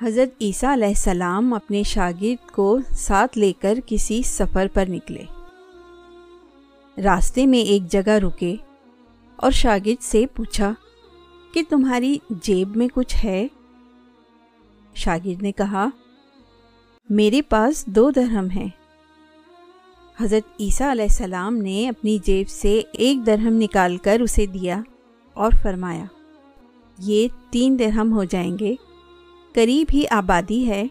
حضرت عیسیٰ علیہ السلام اپنے شاگرد کو ساتھ لے کر کسی سفر پر نکلے۔ راستے میں ایک جگہ رکے اور شاگرد سے پوچھا، کہ تمہاری جیب میں کچھ ہے؟ شاگرد نے کہا، میرے پاس دو درہم ہیں۔ حضرت عیسیٰ علیہ السلام نے اپنی جیب سے ایک درہم نکال کر اسے دیا اور فرمایا، یہ تین درہم ہو جائیں گے۔ قریب ہی آبادی ہے،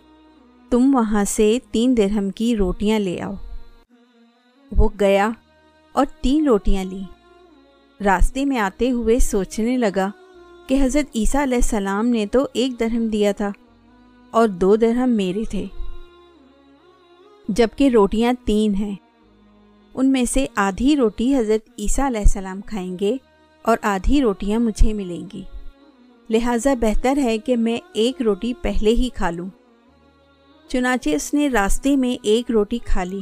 تم وہاں سے تین درہم کی روٹیاں لے آؤ۔ وہ گیا اور تین روٹیاں لیں راستے میں آتے ہوئے سوچنے لگا کہ حضرت عیسیٰ علیہ السلام نے تو ایک درہم دیا تھا اور دو درہم میرے تھے۔ جبکہ روٹیاں تین ہیں، ان میں سے آدھی روٹی حضرت عیسیٰ علیہ السلام کھائیں گے اور آدھی روٹیاں مجھے ملیں گی۔ لہٰذا بہتر ہے کہ میں ایک روٹی پہلے ہی کھا لوں۔ چنانچہ اس نے راستے میں ایک روٹی کھا لی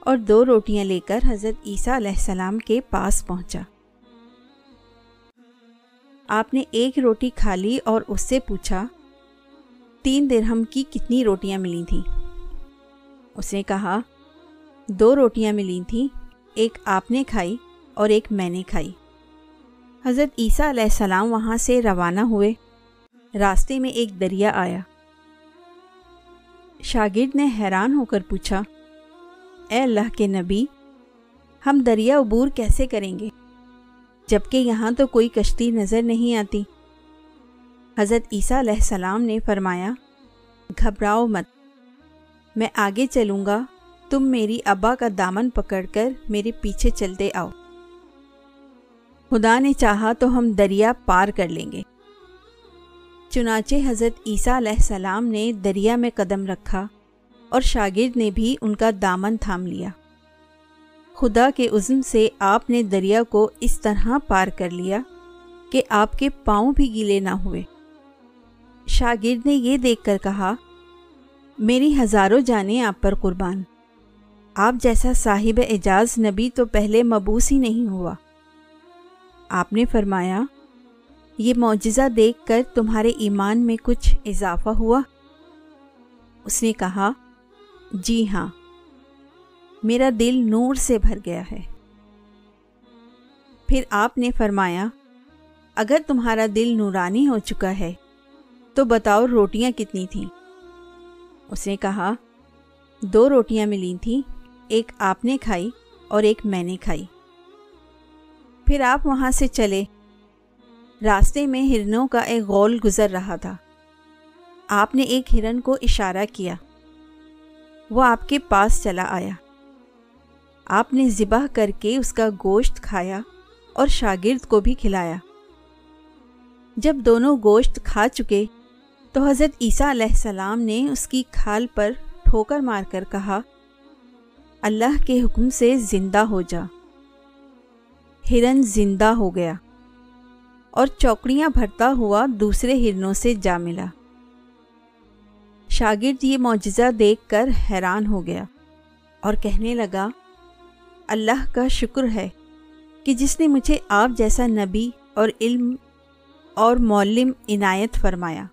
اور دو روٹیاں لے کر حضرت عیسیٰ علیہ السلام کے پاس پہنچا۔ آپ نے ایک روٹی کھا لی اور اس سے پوچھا، تین درہم کی کتنی روٹیاں ملی تھیں؟ اس نے کہا، دو روٹیاں ملی تھیں، ایک آپ نے کھائی اور ایک میں نے کھائی۔ حضرت عیسیٰ علیہ السلام وہاں سے روانہ ہوئے۔ راستے میں ایک دریا آیا۔ شاگرد نے حیران ہو کر پوچھا، اے اللہ کے نبی، ہم دریا عبور کیسے کریں گے؟ جبکہ یہاں تو کوئی کشتی نظر نہیں آتی۔ حضرت عیسیٰ علیہ السلام نے فرمایا، گھبراؤ مت، میں آگے چلوں گا، تم میری ابا کا دامن پکڑ کر میرے پیچھے چلتے آؤ۔ خدا نے چاہا تو ہم دریا پار کر لیں گے۔ چنانچہ حضرت عیسیٰ علیہ السلام نے دریا میں قدم رکھا اور شاگرد نے بھی ان کا دامن تھام لیا۔ خدا کے عزم سے آپ نے دریا کو اس طرح پار کر لیا کہ آپ کے پاؤں بھی گیلے نہ ہوئے۔ شاگرد نے یہ دیکھ کر کہا، میری ہزاروں جانیں آپ پر قربان۔ آپ جیسا صاحب اعجاز نبی تو پہلے مبوس ہی نہیں ہوا۔ آپ نے فرمایا، یہ معجزہ دیکھ کر تمہارے ایمان میں کچھ اضافہ ہوا؟ اس نے کہا جی ہاں میرا دل نور سے بھر گیا ہے۔ پھر آپ نے فرمایا، اگر تمہارا دل نورانی ہو چکا ہے، تو بتاؤ روٹیاں کتنی تھیں؟ اس نے کہا، دو روٹیاں ملی تھیں، ایک آپ نے کھائی اور ایک میں نے کھائی۔ پھر آپ وہاں سے چلے۔ راستے میں ہرنوں کا ایک غول گزر رہا تھا۔ آپ نے ایک ہرن کو اشارہ کیا۔ وہ آپ کے پاس چلا آیا۔ آپ نے ذبح کر کے اس کا گوشت کھایا اور شاگرد کو بھی کھلایا۔ جب دونوں گوشت کھا چکے تو حضرت عیسیٰ علیہ السلام نے اس کی کھال پر ٹھوکر مار کر کہا، اللہ کے حکم سے زندہ ہو جا۔ ہرن زندہ ہو گیا اور چوکڑیاں بھرتا ہوا دوسرے ہرنوں سے جا ملا۔ شاگرد یہ معجزہ دیکھ کر حیران ہو گیا اور کہنے لگا، اللہ کا شکر ہے کہ جس نے مجھے آپ جیسا نبی اور علم اور مولم عنایت فرمایا۔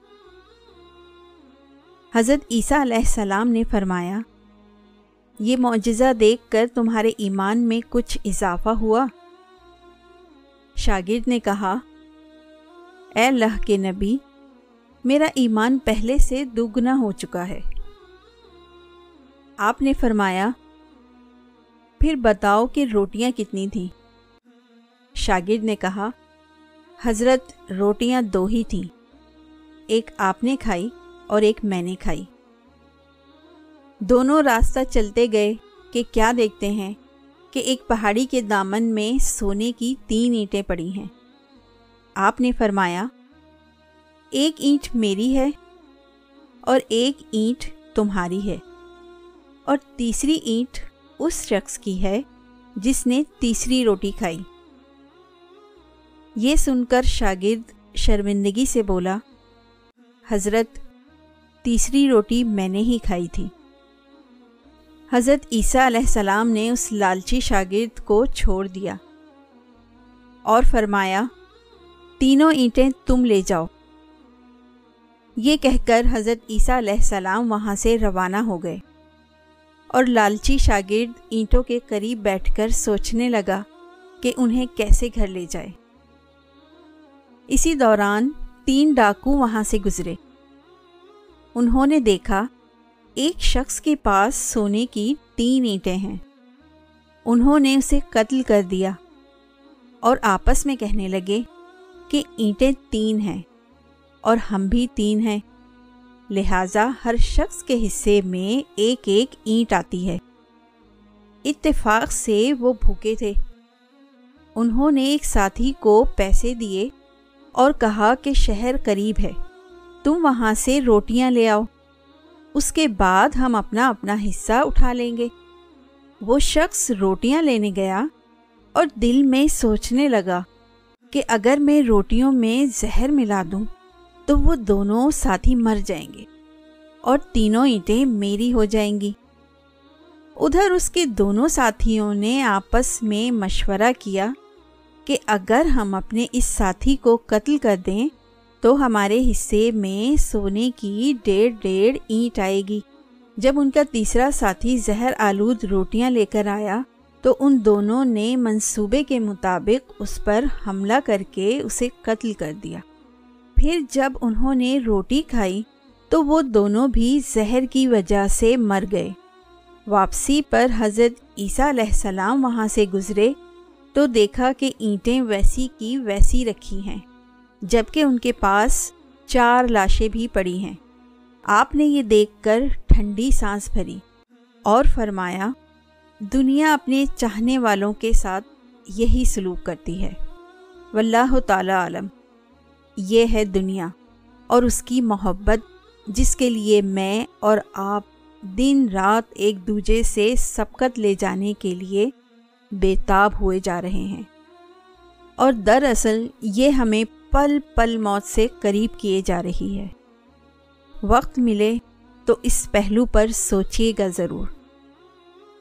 حضرت عیسیٰ علیہ السلام نے فرمایا، یہ معجزہ دیکھ کر تمہارے ایمان میں کچھ اضافہ ہوا؟ شاگرد نے کہا، اے اللہ کے نبی، میرا ایمان پہلے سے دگنا ہو چکا ہے۔ آپ نے فرمایا، پھر بتاؤ کہ روٹیاں کتنی تھیں۔ شاگرد نے کہا، حضرت روٹیاں دو ہی تھیں۔ ایک آپ نے کھائی اور ایک میں نے کھائی۔ دونوں راستہ چلتے گئے کہ کیا دیکھتے ہیں۔ کہ ایک پہاڑی کے دامن میں سونے کی تین اینٹیں پڑی ہیں۔ آپ نے فرمایا، ایک اینٹ میری ہے اور ایک اینٹ تمہاری ہے، اور تیسری اینٹ اس شخص کی ہے جس نے تیسری روٹی کھائی۔ یہ سن کر شاگرد شرمندگی سے بولا، حضرت، تیسری روٹی میں نے ہی کھائی تھی۔ حضرت عیسیٰ علیہ السلام نے اس لالچی شاگرد کو چھوڑ دیا اور فرمایا، تینوں اینٹیں تم لے جاؤ۔ یہ کہہ کر حضرت عیسیٰ علیہ السلام وہاں سے روانہ ہو گئے اور لالچی شاگرد اینٹوں کے قریب بیٹھ کر سوچنے لگا کہ انہیں کیسے گھر لے جائے۔ اسی دوران تین ڈاکو وہاں سے گزرے۔ انہوں نے دیکھا ایک شخص کے پاس سونے کی تین اینٹیں ہیں۔ انہوں نے اسے قتل کر دیا اور آپس میں کہنے لگے کہ اینٹیں تین ہیں اور ہم بھی تین ہیں۔ لہٰذا ہر شخص کے حصے میں ایک ایک اینٹ آتی ہے۔ اتفاق سے وہ بھوکے تھے۔ انہوں نے ایک ساتھی کو پیسے دیے اور کہا کہ شہر قریب ہے۔ تم وہاں سے روٹیاں لے آؤ۔ اس کے بعد ہم اپنا اپنا حصہ اٹھا لیں گے۔ وہ شخص روٹیاں لینے گیا اور دل میں سوچنے لگا کہ اگر میں روٹیوں میں زہر ملا دوں تو وہ دونوں ساتھی مر جائیں گے اور تینوں اینٹیں میری ہو جائیں گی۔ ادھر اس کے دونوں ساتھیوں نے آپس میں مشورہ کیا کہ اگر ہم اپنے اس ساتھی کو قتل کر دیں تو ہمارے حصے میں سونے کی ڈیڑھ ڈیڑھ اینٹ آئے گی۔ جب ان کا تیسرا ساتھی زہر آلود روٹیاں لے کر آیا، تو ان دونوں نے منصوبے کے مطابق اس پر حملہ کر کے اسے قتل کر دیا۔ پھر جب انہوں نے روٹی کھائی، تو وہ دونوں بھی زہر کی وجہ سے مر گئے۔ واپسی پر حضرت عیسیٰ علیہ السلام وہاں سے گزرے، تو دیکھا کہ اینٹیں ویسی کی ویسی رکھی ہیں۔ جبکہ ان کے پاس چار لاشیں بھی پڑی ہیں۔ آپ نے یہ دیکھ کر ٹھنڈی سانس بھری اور فرمایا، دنیا اپنے چاہنے والوں کے ساتھ یہی سلوک کرتی ہے۔ واللہ تعالی عالم، یہ ہے دنیا اور اس کی محبت جس کے لیے میں اور آپ دن رات ایک دوجے سے سبقت لے جانے کے لیے بےتاب ہوئے جا رہے ہیں۔ اور دراصل یہ ہمیں پل پل موت سے قریب کیے جا رہی ہے۔ وقت ملے تو اس پہلو پر سوچیے گا ضرور۔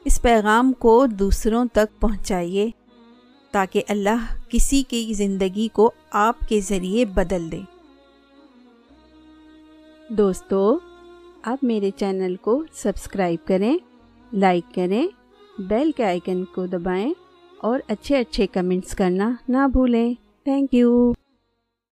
اس پیغام کو دوسروں تک پہنچائیے تاکہ اللہ کسی کی زندگی کو آپ کے ذریعے بدل دے۔ دوستو، آپ میرے چینل کو سبسکرائب کریں، لائک کریں، بیل کے آئیکن کو دبائیں اور اچھے اچھے کمنٹس کرنا نہ بھولیں۔ Thank you.